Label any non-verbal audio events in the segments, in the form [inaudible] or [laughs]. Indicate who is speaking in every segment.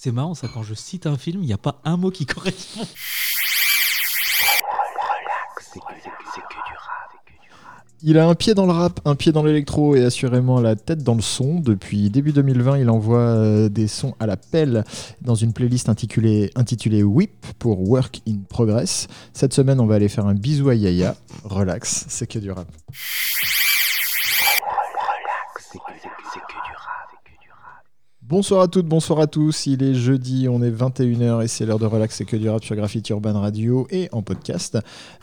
Speaker 1: C'est marrant ça, quand je cite un film, il n'y a pas un mot qui correspond.
Speaker 2: Il a un pied dans le rap, un pied dans l'électro et assurément la tête dans le son. Depuis début 2020, il envoie euh, des sons à la pelle dans une playlist intitulée, intitulée Whip pour Work in Progress. Cette semaine, on va aller faire un bisou à Yaya. Relax, c'est que du rap. Bonsoir à toutes, bonsoir à tous. Il est jeudi, on est 21h et c'est l'heure de relax c'est que du rap sur Graffiti Urban Radio et en podcast.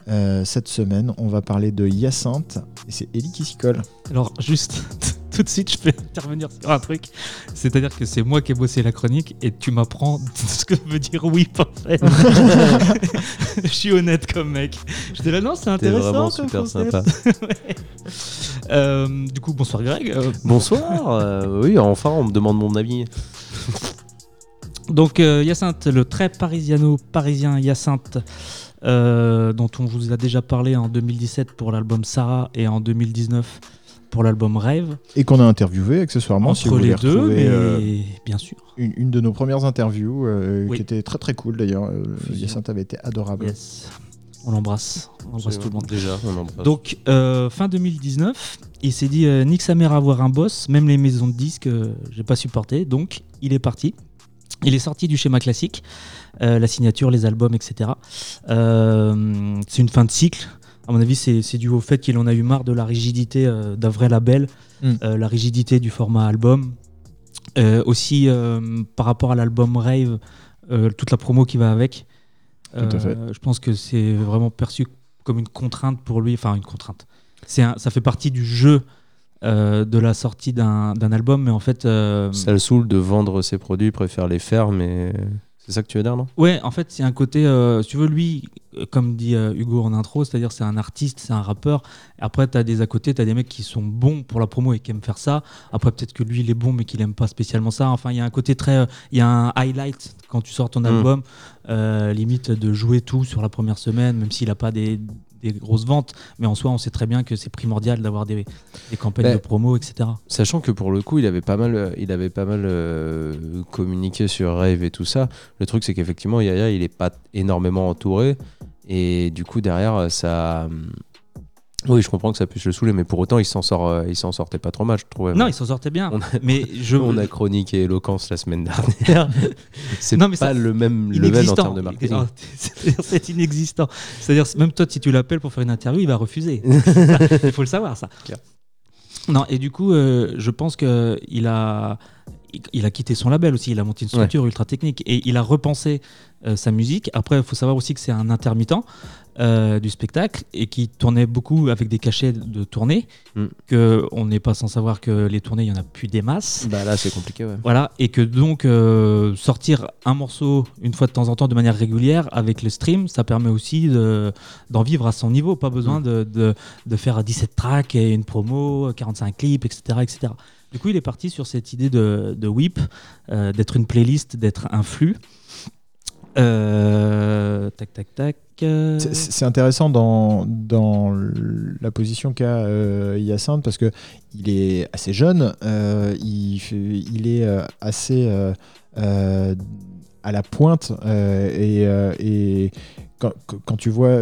Speaker 2: Euh, cette semaine, on va parler de Hyacinthe et c'est Ellie qui s'y colle.
Speaker 1: Alors, juste [laughs] tout de suite, je peux intervenir sur un truc. C'est-à-dire que c'est moi qui ai bossé la chronique et tu m'apprends [laughs] ce que veut dire oui, en fait. [laughs] je suis honnête comme mec. J'étais là, non, c'est intéressant.
Speaker 3: vraiment
Speaker 1: comme
Speaker 3: super
Speaker 1: concept.
Speaker 3: sympa.
Speaker 1: Ouais. Euh, du coup, bonsoir Greg. Euh,
Speaker 3: Bonsoir. euh, oui, enfin, on me demande mon avis.
Speaker 1: Donc euh, Hyacinthe, le très parisiano-parisien Hyacinthe, euh, dont on vous a déjà parlé en 2017 pour l'album Sarah et en 2019 pour l'album Rêve.
Speaker 2: Et qu'on a interviewé accessoirement si vous
Speaker 1: Entre
Speaker 2: voulez
Speaker 1: les deux, mais
Speaker 2: euh,
Speaker 1: bien sûr.
Speaker 2: une, une de nos premières interviews euh,
Speaker 1: Oui.
Speaker 2: qui était très très cool d'ailleurs. Euh. Hyacinthe avait été adorable.
Speaker 1: Yes. On l'embrasse. On embrasse tout le monde.
Speaker 3: Déjà, on embrasse.
Speaker 1: Donc, euh, fin 2019, il s'est dit euh, nique sa mère à avoir un boss, même les maisons de disques, euh, j'ai pas supporté. Donc, il est parti. Il est sorti du schéma classique, euh, la signature, les albums, etc. Euh, c'est une fin de cycle. À mon avis, c'est c'est dû au fait qu'il en a eu marre de la rigidité euh, d'un vrai label,
Speaker 2: Mm.
Speaker 1: euh, la rigidité du format album. Euh, aussi, euh, par rapport à l'album Rave, euh, toute la promo qui va avec.
Speaker 2: Tout à fait.
Speaker 1: Euh, Je pense que c'est vraiment perçu comme une contrainte pour lui, enfin une contrainte. C'est un- ça fait partie du jeu euh, de la sortie d'un d'un album, mais en fait, euh,
Speaker 3: Ça le saoule de vendre ses produits, il préfère les faire, mais c'est ça que tu veux dire, non?
Speaker 1: Ouais, en fait, c'est un côté, euh, si tu veux, lui, comme dit euh, Hugo en intro, c'est-à-dire c'est un artiste, c'est un rappeur. Après, tu as des à côté, tu as des mecs qui sont bons pour la promo et qui aiment faire ça. Après, peut-être que lui, il est bon, mais qu'il aime pas spécialement ça. Enfin, il y a un côté très, euh, il y a un highlight quand tu sors ton
Speaker 3: Mm.
Speaker 1: album, euh, limite de jouer tout sur la première semaine, même s'il a pas des des grosses ventes, mais en soi, on sait très bien que c'est primordial d'avoir des, des campagnes
Speaker 3: Ouais.
Speaker 1: de promo, etc.
Speaker 3: Sachant que pour le coup, il avait pas mal, euh, il avait pas mal euh, communiqué sur Rave et tout ça. Le truc, c'est qu'effectivement, Yaya, il est pas énormément entouré. Et du coup, derrière, ça. Oui, je comprends que ça puisse le saouler, mais pour autant, il s'en sort, euh, il s'en sortait pas trop mal, je trouvais.
Speaker 1: Non, il s'en sortait bien.
Speaker 3: On a-
Speaker 1: Mais je, [laughs]
Speaker 3: On a chroniqué éloquence la semaine [laughs] dernière. c'est pas
Speaker 1: ça-
Speaker 3: le même level en termes de marketing. [laughs]
Speaker 1: C'est-à-dire, c'est inexistant. C'est-à-dire, même toi, si tu l'appelles pour faire une interview, il va refuser. il faut le savoir, ça.
Speaker 3: Clair.
Speaker 1: Non, et du coup, euh, je pense qu'il a, il a quitté son label aussi. Il a monté une structure ultra technique et il a repensé euh, sa musique. Après, il faut savoir aussi que c'est un intermittent euh, du spectacle et qui tournait beaucoup avec des cachets de tournée.
Speaker 3: Mm.
Speaker 1: Que on n'est pas sans savoir que les tournées, il y en a plus des masses.
Speaker 3: Bah là, c'est compliqué, ouais.
Speaker 1: Voilà, et que donc euh, sortir un morceau une fois de temps en temps de manière régulière avec le stream, ça permet aussi de- d'en vivre à son niveau. Pas besoin de, de- de faire 17 tracks et une promo, 45 clips, etc. etc. Du coup, il est parti sur cette idée de, de Whip, euh, d'être une playlist, d'être un flux. Euh, tac, tac, tac.
Speaker 2: C'est- intéressant dans, dans la position qu'a euh, Hyacinthe parce que il est assez jeune, euh, il, il est assez à la pointe et, et quand, tu vois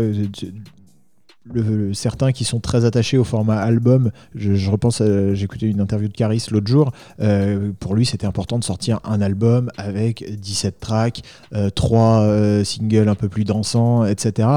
Speaker 2: le- le- certains qui sont très attachés au format album, je, je repense, écouté une interview de Caris l'autre jour, euh, pour lui c'était important de sortir un album avec 17 tracks, 3 singles un peu plus dansants, etc.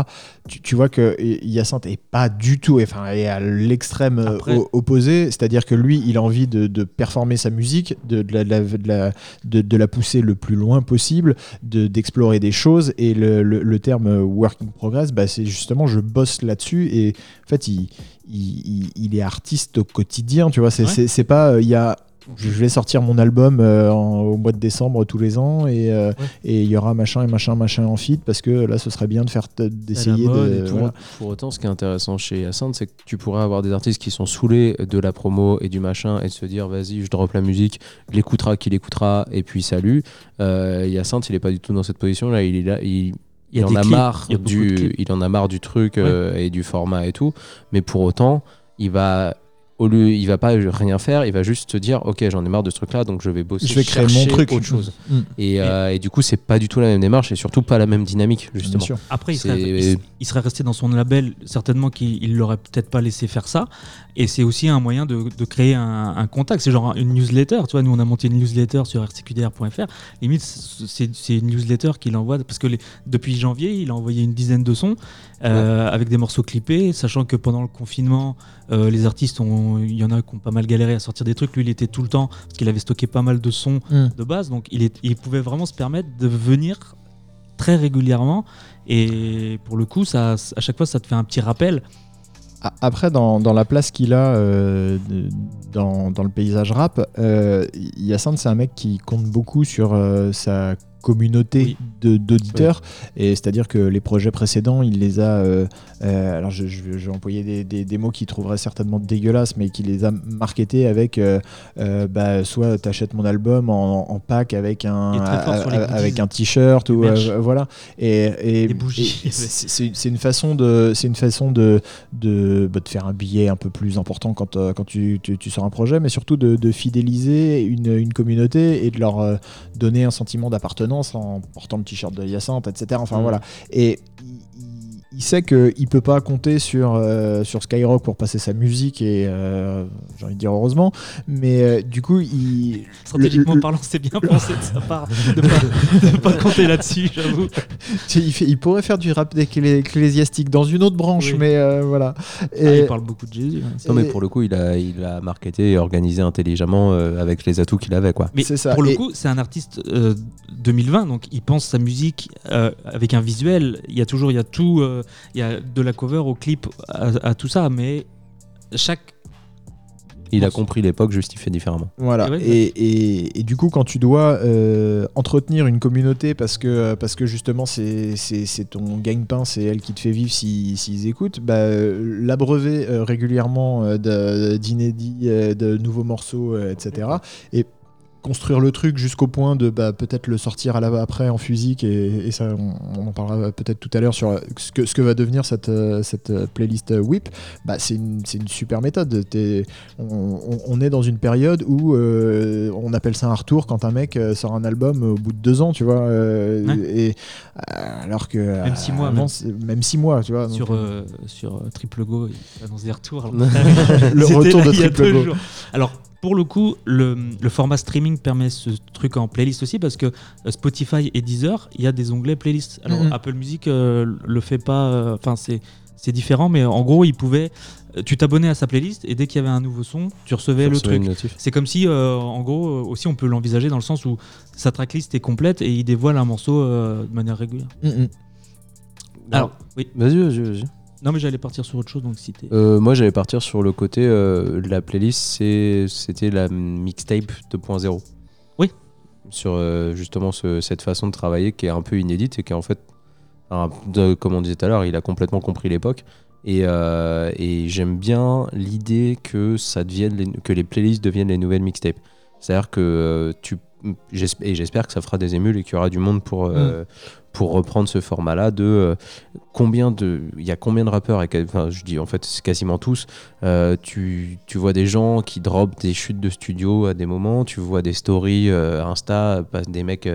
Speaker 2: Tu, tu vois que Hyacinthe est pas du tout, enfin est à l'extrême euh,
Speaker 1: Après-
Speaker 2: opposé, c'est-à-dire que lui il a envie de, de performer sa musique, de, de la, de la- de la- de- de la pousser le plus loin possible, de- d'explorer des choses. Et le, le- le terme euh, working progress, bah, c'est justement je bosse là-dessus et en fait il, il, il- il est artiste au quotidien, tu vois, c'est
Speaker 1: Ouais.
Speaker 2: pas euh, il y a je vais sortir mon album euh, en- au mois de décembre tous les ans et euh,
Speaker 1: Ouais.
Speaker 2: et il y aura machin et machin machin en feed parce que là ce serait bien de faire d'essayer de
Speaker 1: et tout.
Speaker 2: voilà.
Speaker 3: Pour autant, ce qui est intéressant chez Hyacinthe, c'est que tu pourrais avoir des artistes qui sont saoulés de la promo et du machin et de se dire vas-y, je drop la musique, il écoutera qui l'écoutera et puis salut. Euh, Hyacinthe, il est pas du tout dans cette position là, il est là, il,
Speaker 1: il a
Speaker 3: marre du, en a marre du truc euh, et du format et tout. Mais pour autant, il va au lieu, il va pas rien faire, il va juste se dire, ok, j'en ai marre de ce truc-là, donc je vais bosser,
Speaker 2: Je vais créer mon truc.
Speaker 3: autre chose.
Speaker 2: Mm.
Speaker 3: Et, euh, et du coup, c'est pas du tout la même démarche et surtout pas la même dynamique,
Speaker 2: Bien
Speaker 3: justement.
Speaker 2: sûr.
Speaker 1: Après, il serait, il- il serait resté dans son label, certainement qu'il il l'aurait peut-être pas laissé faire ça. Et c'est aussi un moyen de, de créer un, un contact. C'est genre une newsletter. Tu vois, nous, on a monté une newsletter sur rcqdr.fr. Limite, c'est une newsletter qu'il envoie parce que les- depuis janvier, il a envoyé une dizaine de sons euh, avec des morceaux clippés, sachant que pendant le confinement, euh, les artistes, ont- il y en a qui ont pas mal galéré à sortir des trucs. Lui, il était tout le temps parce qu'il avait stocké pas mal de sons
Speaker 2: Mm.
Speaker 1: de base, donc il, est, il pouvait vraiment se permettre de venir très régulièrement. Et pour le coup, ça, à chaque fois, ça te fait un petit rappel.
Speaker 2: Après, dans, dans la place qu'il a euh, dans, dans le paysage rap, euh, c'est un mec qui compte beaucoup sur euh, sa communauté
Speaker 1: Oui.
Speaker 2: d'auditeurs. Et c'est-à-dire que les projets précédents, il les a. euh, euh, alors, je, je, vais- je vais employer des, des- des mots qu'il trouverait certainement dégueulasses, mais qui les a marketés avec euh, euh, bah, soit t'achètes mon album en, en pack avec un, avec un t-shirt ou voilà. Et, et, et c'est une façon de, c'est une façon de, de, bah, de faire un billet un peu plus important quand, quand tu, tu, tu sors un projet, mais surtout de, de fidéliser une, une communauté et de leur donner un sentiment d'appartenance en portant le t-shirt de Hyacinthe, etc. Enfin voilà. Et il, sait qu'il peut pas compter sur, euh, sur Skyrock pour passer sa musique et euh, j'ai envie de dire heureusement, mais euh, du coup il,
Speaker 1: Stratégiquement
Speaker 2: le-
Speaker 1: parlant, c'est bien pensé de sa part de pas, de pas [laughs] compter là-dessus, j'avoue.
Speaker 2: il, fait- il pourrait faire du rap ecclésiastique dans une autre branche,
Speaker 1: Oui.
Speaker 2: mais euh, voilà.
Speaker 1: Ah, il parle beaucoup de Jésus. hein.
Speaker 3: Non, mais pour le coup, il a, il a marketé et organisé intelligemment euh, avec les atouts qu'il avait, quoi.
Speaker 1: Mais
Speaker 2: C'est ça.
Speaker 1: pour le
Speaker 2: Et-
Speaker 1: coup, c'est un artiste euh, 2020, donc il pense sa musique euh, avec un visuel. Il y a toujours, il y a tout, euh, il y a de la cover au clip à, à tout ça, mais chaque
Speaker 3: Il a compris l'époque, juste il fait différemment.
Speaker 2: Voilà.
Speaker 1: Et ouais,
Speaker 2: et, et- et du coup, quand tu dois euh, entretenir une communauté parce que, parce que justement, c'est c'est- c'est ton gagne-pain, c'est elle qui te fait vivre si- s'ils écoutent, bah, euh, l'abreuver euh, régulièrement euh, de- d'inédits, euh, de nouveaux morceaux, euh, etc. Et construire le truc jusqu'au point de bah, peut-être le sortir à la, après en physique et, et ça on, on en parlera peut-être tout à l'heure sur ce que, ce que va devenir cette, euh, cette euh, playlist euh, Whip bah, c'est une, c'est une super méthode on, on- on est dans une période où euh, on appelle ça un retour quand un mec sort un album au bout de deux ans tu vois euh,
Speaker 1: Ouais.
Speaker 2: et alors que
Speaker 1: Même six mois,
Speaker 2: avant,
Speaker 1: même.
Speaker 2: six mois tu vois donc,
Speaker 1: sur euh, sur Triple Go, il annonce des retours. alors [laughs]
Speaker 2: le retour
Speaker 1: là
Speaker 2: de Triple Go.
Speaker 1: jours. Alors, pour le coup, le, le format streaming permet ce truc en playlist aussi parce que euh, Spotify et Deezer, il y a des onglets playlist. Alors,
Speaker 2: Mhm.
Speaker 1: Apple Music euh, le fait pas. euh, Enfin, c'est c'est différent, mais en gros, il pouvait. euh, Tu t'abonnais à sa playlist et dès qu'il y avait un nouveau son, tu recevais le truc. C'est comme si, euh, en gros, euh, aussi on peut l'envisager dans le sens où sa tracklist est complète et il dévoile un morceau euh, de manière régulière.
Speaker 2: Mm.
Speaker 1: Alors, oui.
Speaker 3: Vas-y, vas-y, vas-y.
Speaker 1: Non, mais j'allais partir sur autre chose, donc si t'es-
Speaker 3: Euh, moi, j'allais partir sur le côté euh, la playlist, c'est- c'était la mixtape 2.0.
Speaker 1: Oui.
Speaker 3: Sur euh, justement ce- cette façon de travailler qui est un peu inédite et qui est en fait, un- de- comme on disait tout à l'heure, il a complètement compris l'époque. Et, euh, et j'aime bien l'idée que ça devienne les- que les playlists deviennent les nouvelles mixtapes. C'est-à-dire que euh, tu j'esp- et j'espère que ça fera des émules et qu'il y aura du monde pour euh, pour reprendre ce format-là de euh, combien de il y a combien de rappeurs et enfin je dis en fait c'est quasiment tous euh, tu, tu vois des gens qui dropent des chutes de studio à des moments tu vois des stories euh, Insta des mecs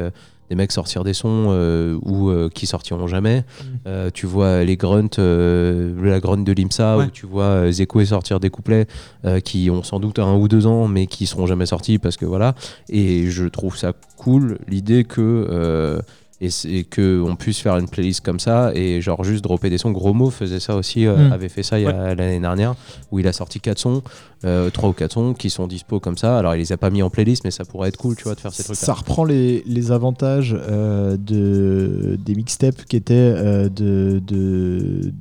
Speaker 3: des mecs sortir des sons ou qui sortiront jamais. Euh, tu vois les grunts la grunt de l'IMSA
Speaker 1: Ouais.
Speaker 3: ou tu vois Zeko sortir des couplets qui ont sans doute un ou deux ans mais qui seront jamais sortis parce que voilà. Et je trouve ça cool l'idée que et c'est que on puisse faire une playlist comme ça et genre juste dropper des sons. Gros mots faisait ça aussi euh,
Speaker 2: Mm.
Speaker 3: avait fait ça l'année dernière où il a sorti quatre sons euh, trois ou quatre sons qui sont dispo comme ça. Alors il les a pas mis en playlist mais ça pourrait être cool tu vois de faire ces trucs
Speaker 2: Ça reprend les, les avantages euh, de, des mixtapes qui étaient euh, de, de,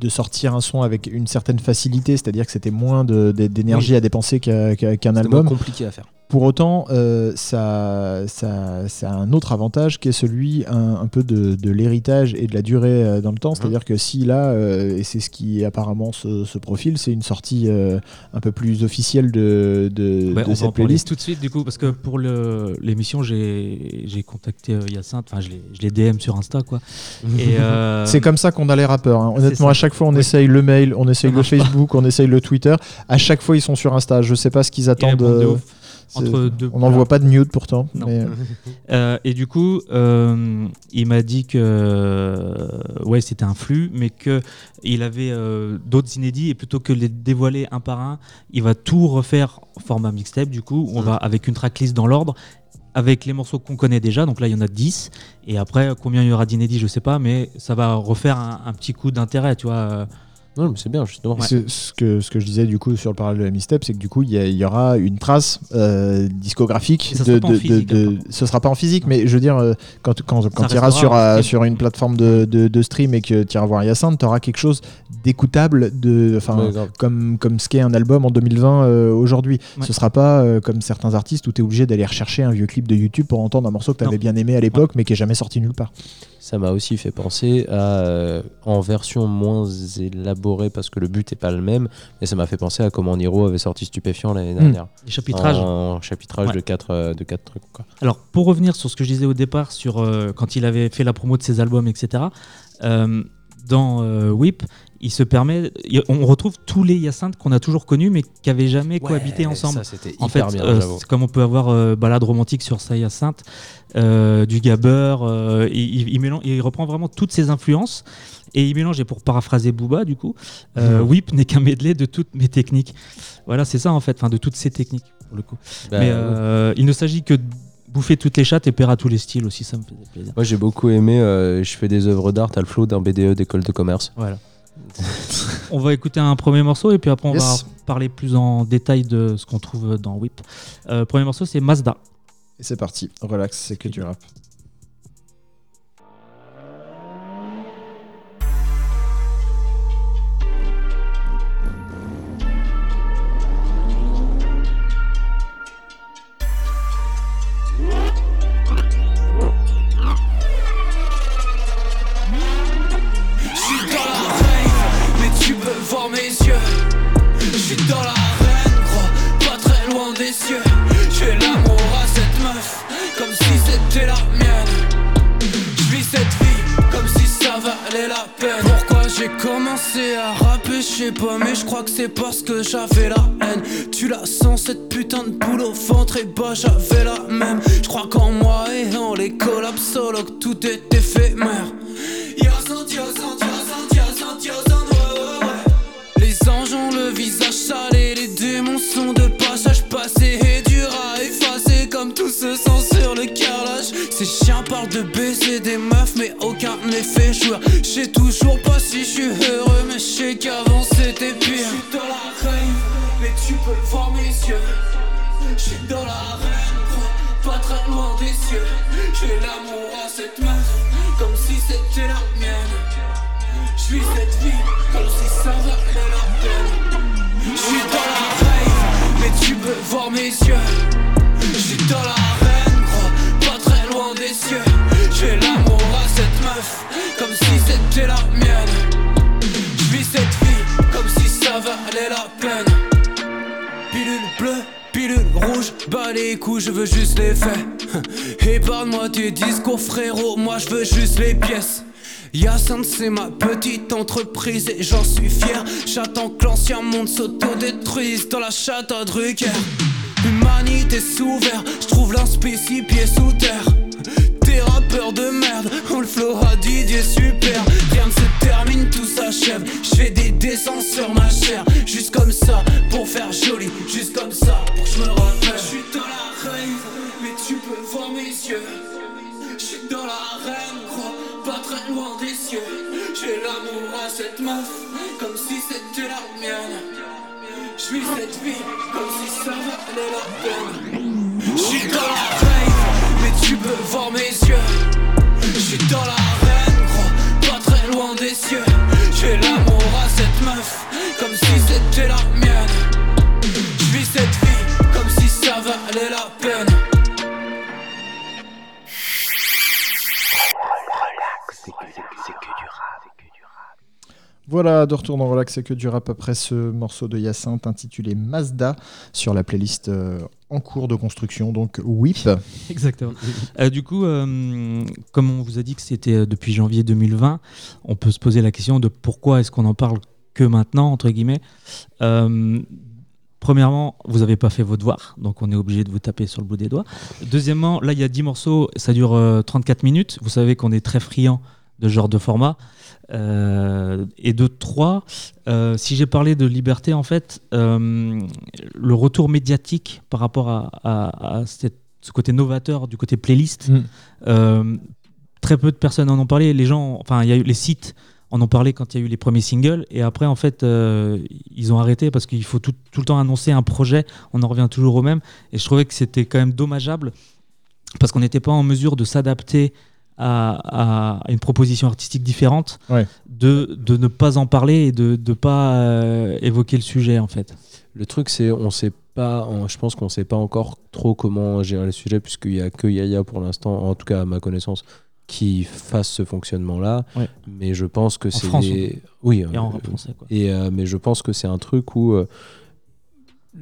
Speaker 2: de sortir un son avec une certaine facilité, c'est-à-dire que c'était moins d'énergie à dépenser qu'un
Speaker 3: moins
Speaker 2: album.
Speaker 3: compliqué à faire
Speaker 2: Pour autant, euh, ça, ça, ça a un autre avantage qui est celui un, un peu de, de l'héritage et de la durée euh, dans le temps. C'est-à-dire que si là, euh, et c'est ce qui apparemment se, se profile, c'est une sortie un peu plus officielle de, de,
Speaker 1: Ouais,
Speaker 2: de
Speaker 1: on va en
Speaker 2: cette
Speaker 1: parler
Speaker 2: playlist.
Speaker 1: tout de suite du coup parce que pour l'émission j'ai j'ai contacté Hyacinthe, enfin je l'ai je l'ai DM sur Insta quoi. Et [laughs]
Speaker 2: C'est comme ça qu'on a les rappeurs. hein. Honnêtement, à chaque fois, on essaye le mail, on essaye le. Facebook, on essaye le Twitter. À chaque fois, ils sont sur Insta. Je sais pas ce qu'ils
Speaker 1: ils
Speaker 2: attendent.
Speaker 1: Entre deux
Speaker 2: on n'en voit pas de nude pourtant. Mais, euh, [laughs]
Speaker 1: Euh, et du coup, euh, il m'a dit que ouais, c'était un flux, mais que il avait euh, d'autres inédits et plutôt que les dévoiler un par un, il va tout refaire en format mixtape. Du coup, on va avec une tracklist dans l'ordre. Avec les morceaux qu'on connaît déjà, donc là il y en a 10, et après combien il y aura d'inédits, je sais pas, mais ça va refaire un, un petit coup d'intérêt, tu vois.
Speaker 3: Non, mais c'est bien, justement.
Speaker 2: Ce, ce que, ce que je disais du coup sur le parallèle de la Mistep, c'est que du coup il y, aura une trace euh, discographique. De,
Speaker 1: sera pas en
Speaker 2: de-
Speaker 1: physique,
Speaker 2: de- ce sera pas en physique, mais je veux dire, euh, quand, quand, quand tu iras sur, euh, sur une plateforme de, stream et que tu iras voir Hyacinthe, tu auras quelque chose d'écoutable, de, enfin, comme, comme ce qu'est un album en 2020 euh, aujourd'hui.
Speaker 1: Ouais.
Speaker 2: Ce sera pas euh, comme certains artistes où tu es obligé d'aller rechercher un vieux clip de YouTube pour entendre un morceau que tu avais
Speaker 1: Non.
Speaker 2: bien aimé à l'époque mais qui est jamais sorti nulle part.
Speaker 3: Ça m'a aussi fait penser à, euh, en version moins élaborée, parce que le but n'est pas le même, mais ça m'a fait penser à comment Niro avait sorti Stupéfiant l'année dernière.
Speaker 1: les chapitrages.
Speaker 3: En chapitrage
Speaker 1: Ouais.
Speaker 3: de 4 euh, de quatre trucs. Quoi.
Speaker 1: Alors, pour revenir sur ce que je disais au départ, sur euh, quand il avait fait la promo de ses albums, etc., dans Whip, il se permet. il- on retrouve tous les Hyacinthe qu'on a toujours connus, mais qui n'avaient jamais cohabité ensemble.
Speaker 3: Ça, c'était
Speaker 1: En
Speaker 3: hyper
Speaker 1: fait,
Speaker 3: bien,
Speaker 1: euh,
Speaker 3: j'avoue.
Speaker 1: c'est comme on peut avoir euh, Balade romantique sur sa Hyacinthe, euh, du Gabber, euh, il, il- il mélange- il reprend vraiment toutes ses influences. Et il mélange, et pour paraphraser Booba, du coup, euh,
Speaker 3: Mhm.
Speaker 1: Whip n'est qu'un medley de toutes mes techniques. Voilà, c'est ça en fait, enfin de toutes ces techniques, pour le coup.
Speaker 3: Bah,
Speaker 1: Mais
Speaker 3: ouais.
Speaker 1: euh, il ne s'agit que de bouffer toutes les chattes et perdre à tous les styles aussi, ça me faisait plaisir.
Speaker 3: Moi, j'ai beaucoup aimé. euh, je fais des œuvres d'art, t'as le d'un BDE d'école de commerce.
Speaker 1: Voilà. [laughs] on va écouter un premier morceau et puis après on
Speaker 2: Yes.
Speaker 1: va parler plus en détail de ce qu'on trouve dans Whip. Euh, premier morceau c'est Mazda.
Speaker 2: Et c'est parti, relax, c'est que du rap.
Speaker 4: Commencé à rapper, je sais pas, mais je crois que c'est parce que j'avais la haine. Tu la sens, cette putain de boule au ventre, et bah j'avais la même. Je crois qu'en moi et en les collabs solo, que tout est éphémère. Les anges ont le visage salé, les démons sont de passage passé et dur à effacer comme tout se sent sur le carrelage. Ces chiens parlent de baiser des meufs, mais aucun effet joueur. Je sais toujours Vis cette vie, comme si ça valait la peine. Je suis dans la rave, mais tu peux voir mes yeux. Je suis dans la reine, gros, pas très loin des cieux. J'ai l'amour à cette meuf, comme si c'était la mienne. Je vis cette vie, comme si ça valait la peine. Pilule bleue, pilule rouge, bas les coups, je veux juste les faits. [laughs] Épargne-moi tes discours, frérot, moi je veux juste les pièces. Yacinthe, c'est ma petite entreprise et j'en suis fier. J'attends que l'ancien monde s'autodétruise dans la chatte à Drucker. L'humanité s'ouvert, je trouve l'inspi six pieds sous terre. T'es rappeur de merde, on le flow à Didier super. Rien ne se termine, tout s'achève. Je fais des dessins sur ma chair, juste comme ça, pour faire joli, juste comme ça, pour que je me rappelle. Je suis dans la rave, mais tu peux voir mes yeux. J'ai l'amour à cette meuf, comme si c'était la mienne. Je vis cette vie, comme si ça valait la peine. Je suis dans la rave,
Speaker 2: Voilà, de retour dans Relax et que du rap après ce morceau de Hyacinthe intitulé Mazda sur la playlist euh, en cours de construction, donc WIP.
Speaker 1: Exactement. Euh, du coup, euh, comme on vous a dit que c'était depuis janvier 2020, on peut se poser la question de pourquoi est-ce qu'on en parle que maintenant, entre guillemets. Premièrement, vous n'avez pas fait vos devoirs, donc on est obligé de vous taper sur le bout des doigts. Deuxièmement, là, il y a 10 morceaux, ça dure euh, 34 minutes. Vous savez qu'on est très friand de ce genre de format. Euh, et de trois, euh, si j'ai parlé de liberté, en fait, euh, le retour médiatique par rapport à, à- à cette- ce côté novateur du côté playlist,
Speaker 2: Mm.
Speaker 1: très peu de personnes en ont parlé. Les gens, enfin, il y a eu les sites en ont parlé quand il y a eu les premiers singles, et après, en fait, euh, ils ont arrêté parce qu'il faut tout, tout le temps annoncer un projet. On en revient toujours au même, et je trouvais que c'était quand même dommageable parce qu'on n'était pas en mesure de s'adapter à, à une proposition artistique différente,
Speaker 2: Ouais.
Speaker 1: de, de ne pas en parler et de ne pas euh, évoquer le sujet en fait.
Speaker 3: Le truc, c'est on sait pas, on- je pense qu'on sait pas encore trop comment gérer le sujet, puisqu'il y a que Yaya pour l'instant, en tout cas à ma connaissance, qui fasse ce fonctionnement-là.
Speaker 1: Ouais.
Speaker 3: Mais je pense que c'est. Des- Oui,
Speaker 1: Et en
Speaker 3: euh,
Speaker 1: rap français, quoi.
Speaker 3: Et, euh, mais je pense que c'est un truc où euh,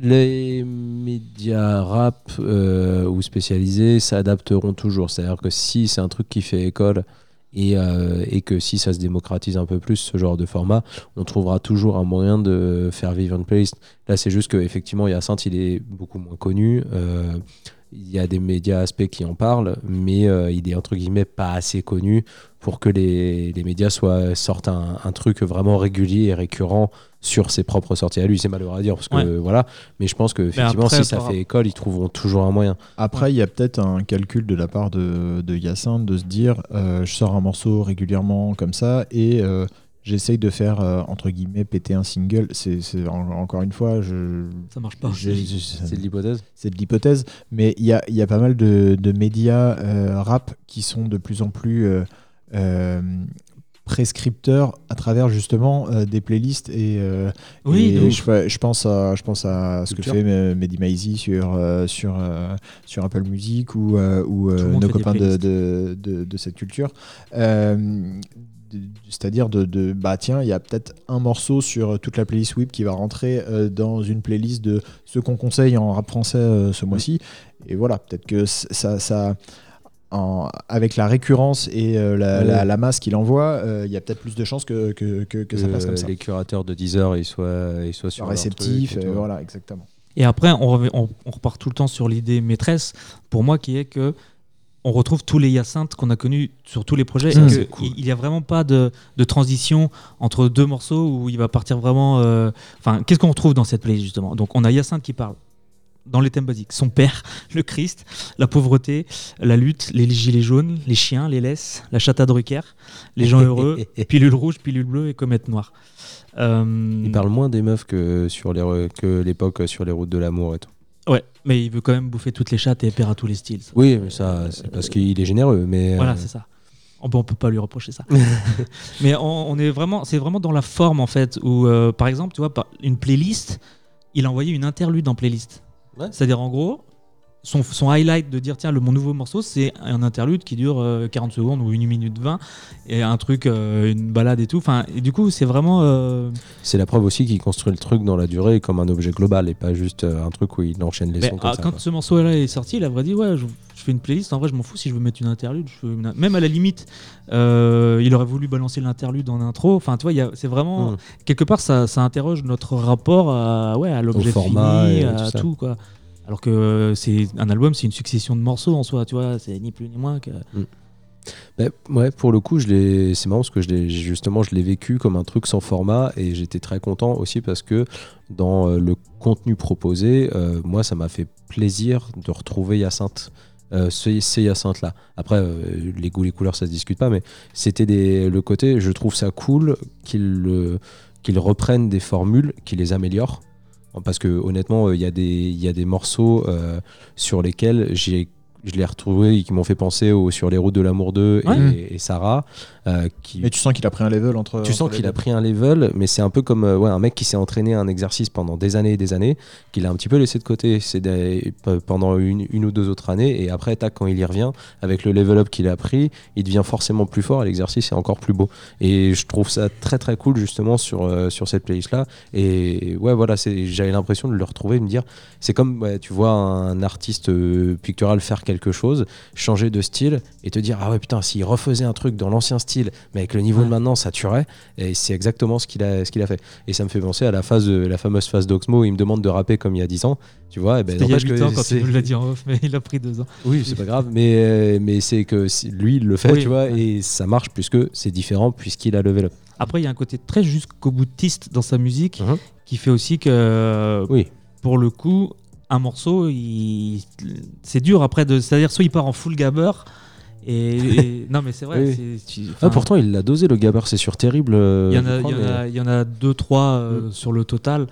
Speaker 3: les médias rap euh, ou spécialisés s'adapteront toujours. C'est-à-dire que si c'est un truc qui fait école et, euh, et que si ça se démocratise un peu plus, ce genre de format, on trouvera toujours un moyen de faire vivre une playlist. Là, c'est juste qu'effectivement, Hyacinthe, il est beaucoup moins connu. Euh, il y a des médias aspects qui en parlent, mais euh, il est entre guillemets pas assez connu pour que les, les médias soient, sortent un, un truc vraiment régulier et récurrent sur ses propres sorties à lui. C'est malheureux à dire parce que
Speaker 1: Ouais.
Speaker 3: voilà, mais je pense que effectivement,
Speaker 1: après,
Speaker 3: si ça fait école, ils trouveront toujours un moyen.
Speaker 2: Après, il y a peut-être un calcul de la part de, de Hyacinthe de se dire euh, je sors un morceau régulièrement comme ça et euh, j'essaye de faire, euh, entre guillemets, péter un single. C'est c'est- en- encore une fois, je,
Speaker 1: Ça marche pas. [laughs]
Speaker 3: C'est de l'hypothèse.
Speaker 2: c'est de l'hypothèse, mais il y a, il y a pas mal de, de médias euh, rap qui sont de plus en plus euh, euh, prescripteurs à travers justement euh, des playlists et, euh,
Speaker 1: Oui,
Speaker 2: et je, je pense à je pense à ce que fait Mehdi Maizy sur euh, sur euh, sur Apple Music ou euh, euh, nos copains de,
Speaker 1: playlists.
Speaker 2: de, de, de cette culture Euh, c'est-à-dire de, de bah tiens il y a peut-être un morceau sur toute la playlist whip qui va rentrer euh, dans une playlist de ce qu'on conseille en rap français euh, ce mois-ci et voilà peut-être que ça ça en- avec la récurrence et euh, la,
Speaker 3: Ouais.
Speaker 2: la- la masse qu'il envoie, euh, il y a peut-être plus de chances que, que, que, que ça passe comme ça.
Speaker 3: Les curateurs de Deezer, ils soient, ils soient sur leur
Speaker 2: Réceptif,
Speaker 3: truc et
Speaker 2: euh,
Speaker 3: tout.
Speaker 2: voilà, exactement.
Speaker 1: Et après, on, revient- on- on repart tout le temps sur l'idée maîtresse, pour moi, qui est que on retrouve tous les Hyacinthes qu'on a connus sur tous les projets.
Speaker 2: Ça,
Speaker 1: et que
Speaker 3: c'est cool.
Speaker 1: Il n'y a vraiment pas de, de transition entre deux morceaux où il va partir vraiment. euh, Enfin, qu'est-ce qu'on retrouve dans cette playlist justement? Donc, on a Hyacinthe qui parle dans les thèmes basiques son père, [laughs] le Christ, la pauvreté, la lutte, les gilets jaunes, les chiens, les laisses, la chatte à Drucker, les gens heureux, [laughs] pilule rouge, pilule bleue et comète noire. Euh,
Speaker 3: Il parle moins des meufs que sur les que l'époque sur les routes de l'amour et tout.
Speaker 1: Ouais, mais il veut quand même bouffer toutes les chattes et perdre à tous les styles.
Speaker 3: Oui, mais ça, c'est parce qu'il est généreux. Mais
Speaker 1: Voilà,
Speaker 3: euh,
Speaker 1: c'est ça. Oh, bon, on peut pas lui reprocher ça. [laughs] mais on, on est vraiment, c'est vraiment dans la forme en fait, où euh, par exemple, tu vois, une playlist, il a envoyé une interlude en playlist.
Speaker 3: Ouais.
Speaker 1: C'est-à-dire en gros, son, son highlight de dire tiens, le, mon nouveau morceau, c'est un interlude qui dure euh, 40 secondes ou 1 minute 20 et un truc, euh, une balade et tout. Enfin, et du coup, c'est vraiment. euh,
Speaker 3: c'est la preuve aussi qu'il construit le truc dans la durée comme un objet global et pas juste euh, un truc où il enchaîne les
Speaker 1: Mais,
Speaker 3: sons comme
Speaker 1: ah,
Speaker 3: ça.
Speaker 1: quand
Speaker 3: quoi.
Speaker 1: ce morceau-là est sorti, il a vrai dit ouais, je, je fais une playlist. En vrai, je m'en fous si je veux mettre une interlude. je fais une- Même à la limite, euh, il aurait voulu balancer l'interlude en intro. Enfin, tu vois, c'est vraiment
Speaker 3: Mm.
Speaker 1: quelque part ça, ça interroge notre rapport à ouais à l'objet fini,
Speaker 3: et
Speaker 1: à
Speaker 3: tout ça.
Speaker 1: tout quoi. Alors que c'est un album, c'est une succession de morceaux en soi. Tu vois, c'est ni plus ni moins que.
Speaker 3: Mais, ouais, pour le coup, je c'est marrant parce que je justement, je l'ai vécu comme un truc sans format et j'étais très content aussi parce que dans euh, le contenu proposé, euh, moi, ça m'a fait plaisir de retrouver Hyacinthe. Euh, ce- ces Hyacinthe là. Après, les goûts, les couleurs, ça se discute pas, mais c'était le côté, je trouve ça cool qu'ils qu'ils reprennent des formules, qu'ils les améliorent. Parce que honnêtement, euh, il y, a des- il y a des morceaux euh, sur lesquels j'ai je l'ai retrouvé et qui m'ont fait penser au Sur les routes de l'amour 2 et-
Speaker 1: Ouais.
Speaker 3: et, Sarah. Euh, qui,
Speaker 2: Mais tu sens qu'il a pris un level entre.
Speaker 3: tu sens qu'il a pris un level, mais c'est un peu comme euh, ouais, un mec qui s'est entraîné à un exercice pendant des années et des années, qu'il a un petit peu laissé de côté des- pendant une, une ou deux autres années, et après, tac, quand il y revient, avec le level up qu'il a pris, il devient forcément plus fort et l'exercice est encore plus beau. Et je trouve ça très très cool justement sur, euh, sur cette playlist-là. Et ouais, voilà, j'avais l'impression de le retrouver, de me dire, c'est comme ouais, tu vois un artiste euh, pictural faire quelque chose, changer de style et te dire, ah ouais, putain, s'il refaisait un truc dans l'ancien style, mais avec le niveau
Speaker 1: Ouais.
Speaker 3: de maintenant, ça tuerait. Et c'est exactement ce qu'il a, ce qu'il a fait. Et ça me fait penser à la phase, de- la fameuse phase d'Oxmo. Il me demande de rapper comme il y a 10 ans. Tu vois, et ben,
Speaker 1: C'était il y a
Speaker 3: n'empêche
Speaker 1: 8
Speaker 3: que
Speaker 1: ans quand tu nous l'as dit en off, mais il a pris 2 ans.
Speaker 3: oui, c'est pas grave, mais, mais c'est que lui, il le fait,
Speaker 1: Oui,
Speaker 3: tu vois,
Speaker 1: ouais.
Speaker 3: et ça marche puisque c'est différent, puisqu'il a level up.
Speaker 1: Après, il y a un côté très jusqu'au boutiste dans sa musique
Speaker 3: Mhm.
Speaker 1: qui fait aussi que,
Speaker 3: Oui.
Speaker 1: pour le coup, un morceau, il... c'est dur après de. C'est-à-dire, soit il part en full gabber. Et, et- [laughs] non, mais c'est vrai.
Speaker 3: Oui.
Speaker 1: tu-
Speaker 3: Ah, pourtant, il l'a dosé, le gabar, c'est sur terrible. euh,
Speaker 1: Il y en a,
Speaker 3: crois,
Speaker 1: y en
Speaker 3: mais-
Speaker 1: a, il y en a deux, trois euh,
Speaker 3: Mm.
Speaker 1: sur le total.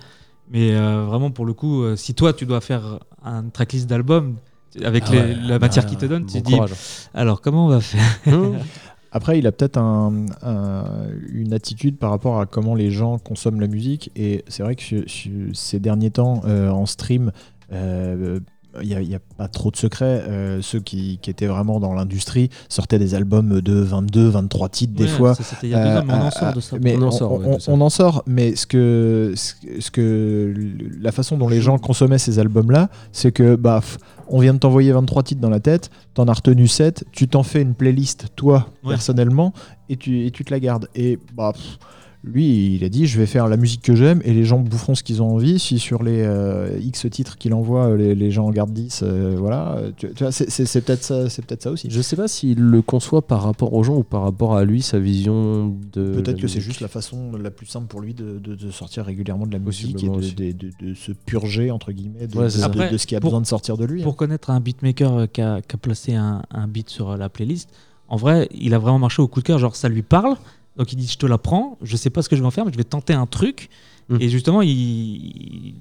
Speaker 1: Mais euh, vraiment, pour le coup, euh, si toi, tu dois faire un tracklist d'album avec
Speaker 3: Ah
Speaker 1: les-
Speaker 3: ouais,
Speaker 1: la matière
Speaker 3: ah,
Speaker 1: qu'il te donne,
Speaker 3: bon
Speaker 1: tu te dis,
Speaker 3: courage.
Speaker 1: alors comment on va faire [laughs] [laughs]
Speaker 2: Après, il a peut-être un- un- une attitude par rapport à comment les gens consomment la musique. Et c'est vrai que ces derniers temps, euh, en stream, euh, il n'y a, pas trop de secrets. Euh, ceux qui, qui étaient vraiment dans l'industrie sortaient des albums de 22, 23 titres des fois.
Speaker 1: ça, C'était il y a deux ans, mais on en sort de ça.
Speaker 2: Mais
Speaker 3: On en
Speaker 2: on,
Speaker 3: sort, ouais,
Speaker 2: on-
Speaker 3: de ça.
Speaker 2: on en sort, mais ce que, ce que- la façon dont les gens consommaient ces albums-là, c'est que bah, on vient de t'envoyer 23 titres dans la tête, t'en as retenu 7, tu t'en fais une playlist toi
Speaker 1: Ouais.
Speaker 2: personnellement et tu, et tu te la gardes. Et bah pff, lui, il a dit je vais faire la musique que j'aime et les gens boufferont ce qu'ils ont envie. Si sur les euh, X titres qu'il envoie, euh, les, les gens en gardent 10, euh, voilà. Tu, tu vois, c'est- c'est c'est peut-être ça, c'est peut-être ça aussi.
Speaker 3: Je sais pas s'il le conçoit par rapport aux gens ou par rapport à lui, sa vision de.
Speaker 2: Peut-être que c'est juste la façon la plus simple pour lui de, de- de sortir régulièrement de la musique et de,
Speaker 3: aussi.
Speaker 2: de- de- de se purger, entre guillemets, de,
Speaker 3: Ouais, c'est
Speaker 2: de-
Speaker 3: ça.
Speaker 2: de-
Speaker 1: Après,
Speaker 2: de ce qui a
Speaker 1: pour-
Speaker 2: besoin de sortir de lui. hein.
Speaker 1: Pour connaître un beatmaker qui a, qui a placé un, un beat sur la playlist, en vrai, il a vraiment marché au coup de cœur. Genre, ça lui parle. Donc, il dit Je te la prends. Je sais pas ce que je vais en faire, mais je vais tenter un truc.
Speaker 3: Mm.
Speaker 1: Et justement, il.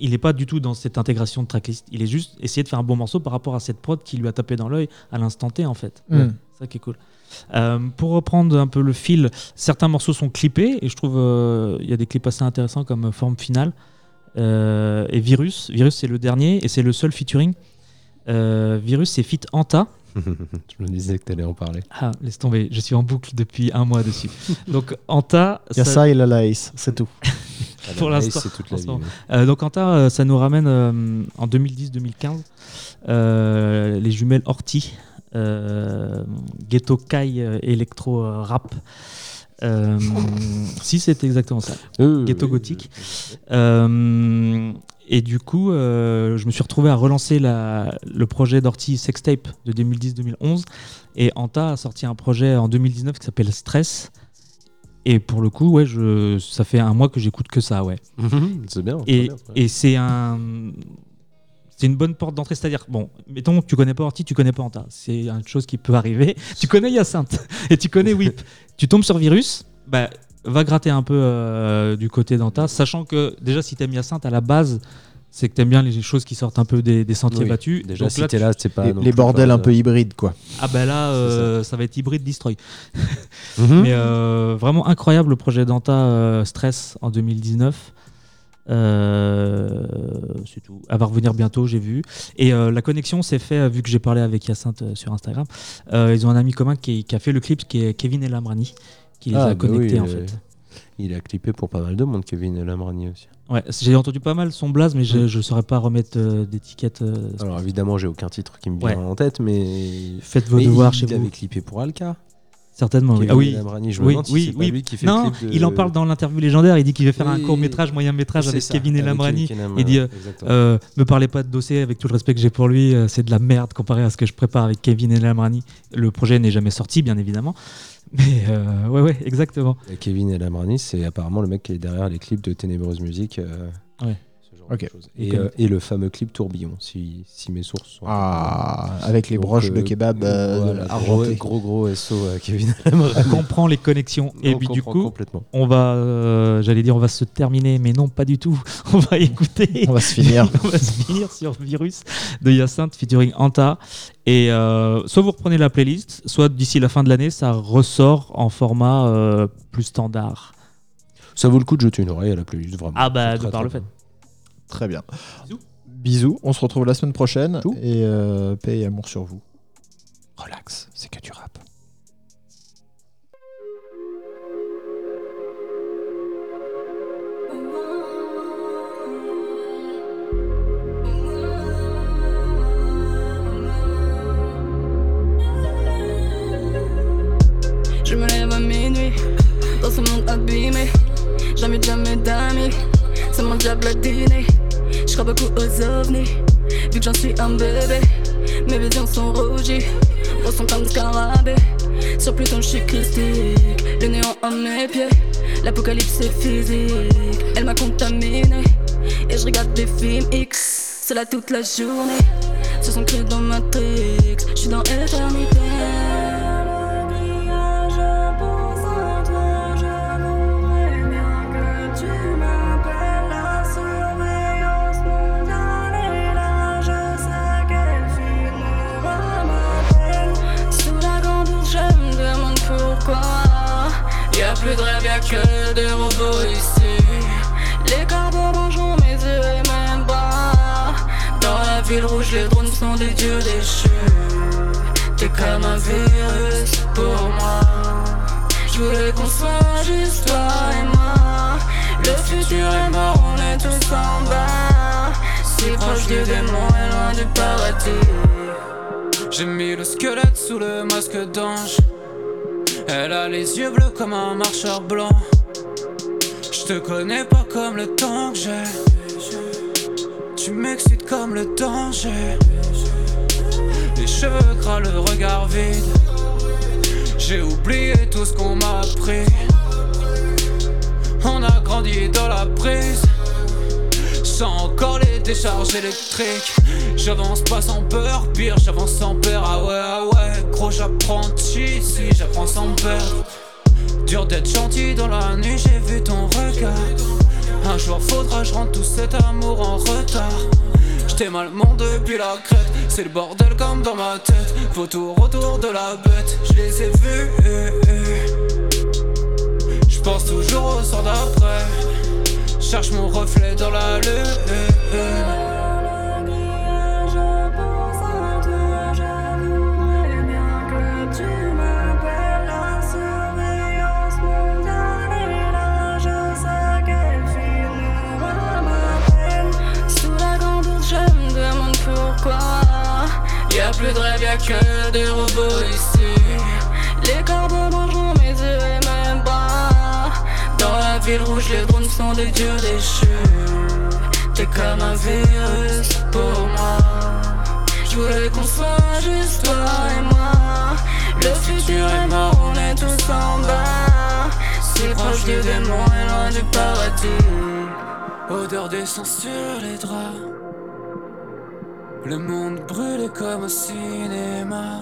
Speaker 1: Il n'est pas du tout dans cette intégration de tracklist. Il est juste essayer de faire un bon morceau par rapport à cette prod qui lui a tapé dans l'œil à l'instant T, en fait.
Speaker 2: Mm.
Speaker 1: C'est ça qui est cool. Euh, pour reprendre un peu le fil, certains morceaux sont clippés et je trouve euh, il y a des clips assez intéressants comme Forme Finale euh, et Virus. Virus c'est le dernier et c'est le seul featuring. Euh, Virus c'est Fit Anta. [laughs]
Speaker 3: Je me disais que t'allais en parler.
Speaker 1: Ah, laisse tomber, je suis en boucle depuis un mois dessus. Donc Anta,
Speaker 2: Il y a
Speaker 1: ça-
Speaker 2: ça et la laïs, c'est tout. [laughs]
Speaker 1: Pour l'instant, Euh, donc Anta, euh, ça nous ramène euh, en 2010-2015 euh, les jumelles Horty, euh, Ghetto Kai euh, Electro euh, Rap. Euh, [laughs] si c'est exactement ça.
Speaker 3: Euh,
Speaker 1: Ghetto
Speaker 3: oui,
Speaker 1: gothique. Et du coup, euh, je me suis retrouvé à relancer la- le projet d'Orty Sextape de 2010-2011. Et Anta a sorti un projet en 2019 qui s'appelle Stress. Et pour le coup, ouais, je, ça fait un mois que j'écoute que ça, ouais.
Speaker 3: c'est bien.
Speaker 1: Et, un. C'est une bonne porte d'entrée, c'est-à-dire, bon, mettons, tu connais pas Orti, tu connais pas Anta. C'est une chose qui peut arriver. [laughs] Tu connais Hyacinthe et tu connais Whip. [laughs] tu tombes sur Virus, bah, va gratter un peu euh, du côté d'Anta, sachant que déjà, si t'aimes Hyacinthe, à la base, c'est que t'aimes bien les choses qui sortent un peu des, des sentiers
Speaker 3: Oui,
Speaker 1: battus.
Speaker 3: Déjà,
Speaker 1: Donc
Speaker 3: si
Speaker 1: là,
Speaker 3: t'es
Speaker 1: tu-
Speaker 3: là, c'est pas.
Speaker 2: les les bordels
Speaker 3: pas-
Speaker 2: un peu hybrides, quoi.
Speaker 1: Ah ben là, euh, ça va être hybride destroy. [laughs]
Speaker 3: Mhm.
Speaker 1: Mais euh, vraiment incroyable le projet d'Anta euh, Stress en 2019. Euh, c'est tout. Elle va revenir bientôt, j'ai vu. Et euh, la connexion s'est fait, euh, vu que j'ai parlé avec Hyacinthe euh, sur Instagram. Euh, ils ont un ami commun qui, qui a fait le clip, qui est Kevin El Amrani, qui les
Speaker 3: Ah,
Speaker 1: a
Speaker 3: bah
Speaker 1: connectés
Speaker 3: oui,
Speaker 1: en
Speaker 3: euh,
Speaker 1: fait.
Speaker 3: Il a clippé pour pas mal de monde, Kevin Lamrani aussi.
Speaker 1: Ouais, j'ai entendu pas mal son blaze, mais je ne saurais pas remettre euh, d'étiquette. euh,
Speaker 3: Alors évidemment, j'ai aucun titre qui me
Speaker 1: Ouais.
Speaker 3: vient en tête, mais.
Speaker 1: Faites vos
Speaker 3: Mais
Speaker 1: devoirs
Speaker 3: il
Speaker 1: chez vous.
Speaker 3: avait clippé pour Alka.
Speaker 1: Certainement, oui. Ah oui.
Speaker 3: Lamrani, je me
Speaker 1: Oui,
Speaker 3: demande si
Speaker 1: oui,
Speaker 3: pas
Speaker 1: oui.
Speaker 3: lui qui fait
Speaker 1: Non,
Speaker 3: le clip de-
Speaker 1: il en parle dans l'interview légendaire. Il dit qu'il veut faire un
Speaker 3: Oui.
Speaker 1: court métrage, moyen métrage avec
Speaker 3: ça,
Speaker 1: Kevin.
Speaker 3: Kevin
Speaker 1: Il dit. Euh, me parlez pas de dossier avec tout le respect que j'ai pour lui, c'est de la merde comparé à ce que je prépare avec Kevin et. Le projet n'est jamais sorti, bien évidemment. [laughs] Mais euh, ouais, ouais, exactement.
Speaker 3: Et Kevin Lamrani, c'est apparemment le mec qui est derrière les clips de Ténébreuse Musique. euh,
Speaker 1: Ouais.
Speaker 3: Ce genre
Speaker 2: Ok.
Speaker 3: autre chose. Et,
Speaker 2: Ok.
Speaker 3: euh, et le fameux clip Tourbillon, si, si mes sources sont.
Speaker 2: Ah, avec les
Speaker 3: Donc,
Speaker 2: broches de
Speaker 3: euh,
Speaker 2: kebab euh,
Speaker 3: voilà, gros,
Speaker 2: argentées.
Speaker 3: gros gros SO à [laughs] Kevin
Speaker 1: On comprend les connexions. Et
Speaker 3: On
Speaker 1: puis du coup,
Speaker 3: complètement.
Speaker 1: on va, euh, j'allais dire, on va se terminer, mais non, pas du tout. [laughs] On va écouter.
Speaker 2: On va se finir. [laughs]
Speaker 1: on va se finir sur Virus de Hyacinthe featuring Anta. Et euh, soit vous reprenez la playlist, soit d'ici la fin de l'année, ça ressort en format euh, plus standard.
Speaker 3: Ça vaut le coup de jeter une oreille à la playlist, vraiment.
Speaker 1: Ah bah, de par le fait.
Speaker 2: Très bien.
Speaker 1: Bisous.
Speaker 2: Bisous. On se retrouve la semaine prochaine.
Speaker 3: Bisous.
Speaker 2: Et euh, paix et amour sur vous. Relax, c'est que du rap.
Speaker 5: Je me lève à minuit, dans ce monde abîmé. Jamais, jamais d'amis, c'est mon diable dîner. Je crois beaucoup aux ovnis, vu que j'en suis un bébé. Mes visions sont rougies, gros sont comme scarabées. Sur Pluton, je suis christique, le néant à mes pieds. L'apocalypse est physique, elle m'a contaminé. Et je regarde des films X, c'est là toute la journée. Se sont créés dans Matrix, je suis dans éternité. Y'a que des robots ici. Les corbeaux mangeront mes yeux et mes bras Dans la ville rouge, les drones sont des dieux déchus. T'es comme un virus pour moi. Je voulais qu'on soit juste toi et moi. Le futur est mort, on est tous en bas. Si proche du démon et loin du paradis.
Speaker 4: J'ai mis le squelette sous le masque d'ange. Elle a les yeux bleus comme un marcheur blanc. Je te connais pas comme le temps que j'ai. Tu m'excites comme le danger. Les cheveux gras, le regard vide. J'ai oublié tout ce qu'on m'a appris. On a grandi dans la prise. Sans encore les décharges électriques. J'avance pas sans peur, pire, j'avance sans peur. Ah ouais, ah ouais, gros, j'apprenti ici, j'apprends sans perdre. Dur d'être gentil dans la nuit, j'ai vu ton regard. Un jour faudra, je rentre tout cet amour en retard. J't'ai mal mon depuis la crête, c'est le bordel comme dans ma tête. Vautour autour de la bête, je les ai vus. Je pense toujours au sort d'après. Cherche mon reflet dans la lune.
Speaker 5: Sous la grande ours, je me demande pourquoi Y'a plus de rêve, y'a que des robots ici Ville rouge, les drones sont des dieux déchus. T'es comme un virus pour moi. Je voulais qu'on soit juste toi et moi. Le futur est mort, on est tous en bas. Si proche du démon et loin du paradis.
Speaker 4: Odeur d'essence sur les draps. Le monde brûlé comme au cinéma.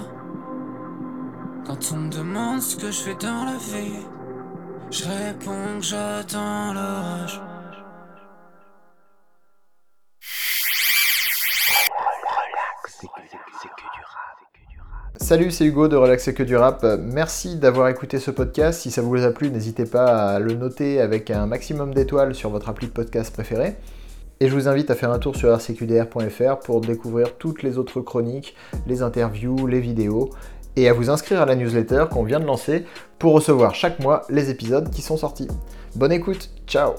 Speaker 4: Quand on me demande ce que je fais dans la vie, je réponds que j'attends l'orage.
Speaker 2: Salut, c'est Hugo de Relaxer que du rap. Merci d'avoir écouté ce podcast. Si ça vous a plu, n'hésitez pas à le noter avec un maximum d'étoiles sur votre appli de podcast préféré. Et je vous invite à faire un tour sur rcqdr.fr pour découvrir toutes les autres chroniques, les interviews, les vidéos, et à vous inscrire à la newsletter qu'on vient de lancer pour recevoir chaque mois les épisodes qui sont sortis. Bonne écoute, ciao